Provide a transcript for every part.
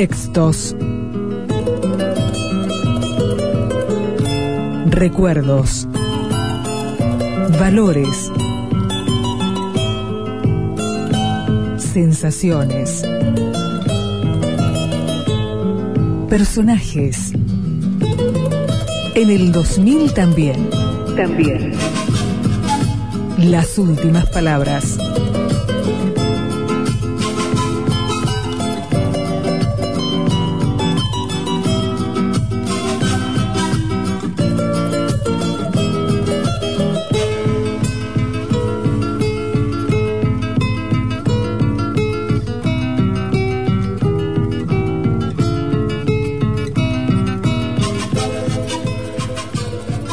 Textos. Recuerdos. Valores. Sensaciones. Personajes. En el 2000 también. También. Las últimas palabras.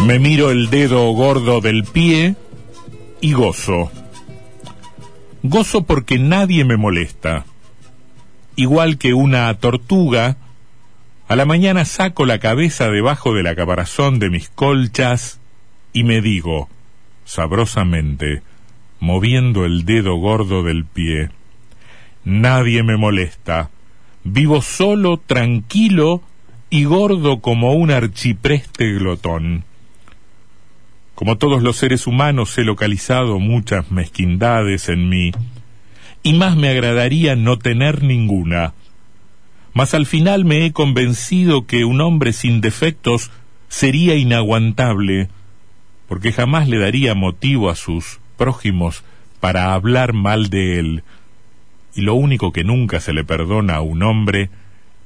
Me miro el dedo gordo del pie y gozo. Gozo porque nadie me molesta. Igual que una tortuga, a la mañana saco la cabeza debajo de la caparazón de mis colchas y me digo, sabrosamente, moviendo el dedo gordo del pie, nadie me molesta. Vivo solo, tranquilo y gordo como un archipreste glotón. Como todos los seres humanos he localizado muchas mezquindades en mí, y más me agradaría no tener ninguna. Mas al final me he convencido que un hombre sin defectos sería inaguantable, porque jamás le daría motivo a sus prójimos para hablar mal de él, y lo único que nunca se le perdona a un hombre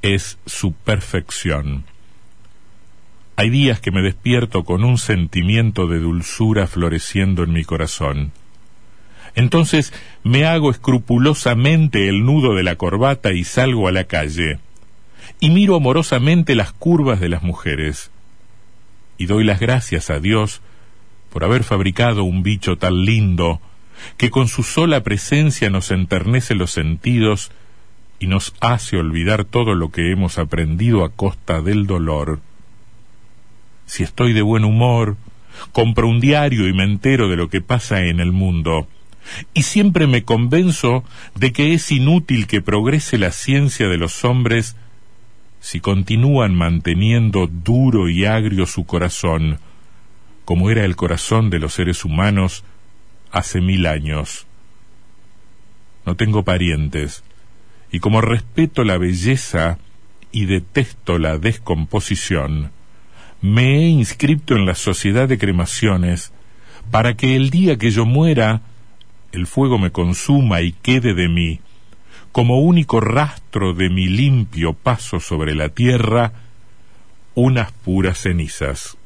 es su perfección. Hay días que me despierto con un sentimiento de dulzura floreciendo en mi corazón. Entonces me hago escrupulosamente el nudo de la corbata y salgo a la calle. Y miro amorosamente las curvas de las mujeres. Y doy las gracias a Dios por haber fabricado un bicho tan lindo que con su sola presencia nos enternece los sentidos y nos hace olvidar todo lo que hemos aprendido a costa del dolor si estoy de buen humor, compro un diario y me entero de lo que pasa en el mundo. Y siempre me convenzo de que es inútil que progrese la ciencia de los hombres si continúan manteniendo duro y agrio su corazón, como era el corazón de los seres humanos hace mil años. No tengo parientes, y como respeto la belleza y detesto la descomposición, me he inscrito en la sociedad de cremaciones para que el día que yo muera el fuego me consuma y quede de mí, como único rastro de mi limpio paso sobre la tierra, unas puras cenizas.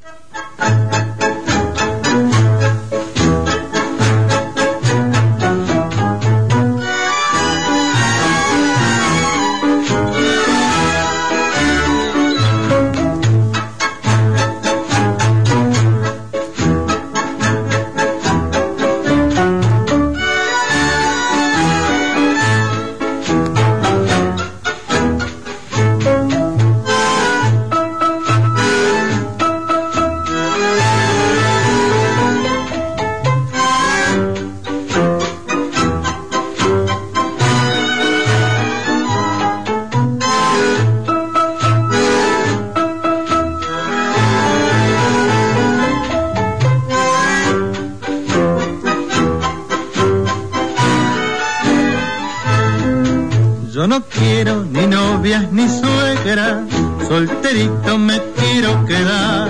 No quiero ni novias ni suegra, solterito me quiero quedar.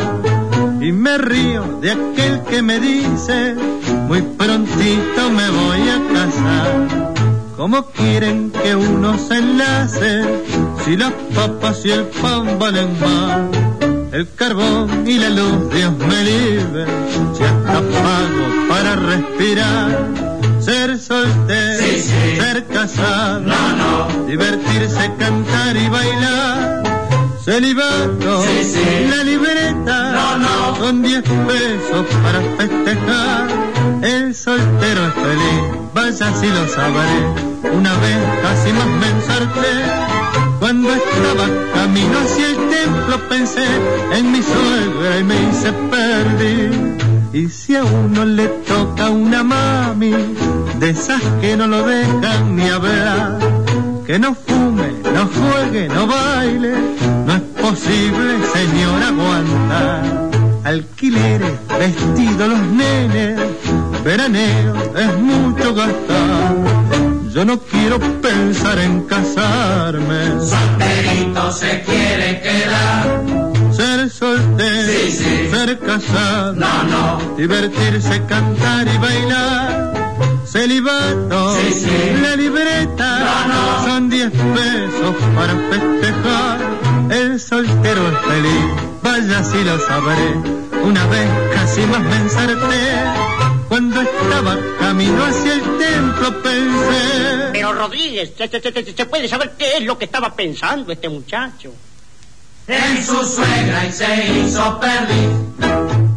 Y me río de aquel que me dice, muy prontito me voy a casar. ¿Cómo quieren que uno se enlace si las papas y el pan valen más? El carbón y la luz, Dios me libre, si hasta pago para respirar ser soltero, ser casado, divertirse, cantar y bailar. Celibato, la libreta, con diez pesos para festejar. El soltero es feliz, vaya si lo sabré. Una vez casi más me ensarté, cuando estaba camino hacia el templo pensé en mi suegra y me hice perder. Y si a uno le toca una mami, de esas que no lo dejan ni hablar, que no fume no juegue, no baile, no es posible, señor, aguantar. Alquileres, vestidos los nenes, veraneo, es mucho gastar. Yo no quiero pensar en casarme. Solterito se quiere quedar. Ser soltero, Sí, sí. ser casado, No, no. divertirse, cantar y bailar. Celibato, Sí, sí. la libreta, No, no. son diez pesos para festejar. El soltero es feliz, vaya si lo sabré. Una vez casi más me ensarté. Cuando estaba camino hacia el templo pensé. Pero Rodríguez, se, se- se- se puede saber qué es lo que estaba pensando este muchacho. En su suegra y se hizo perdiz.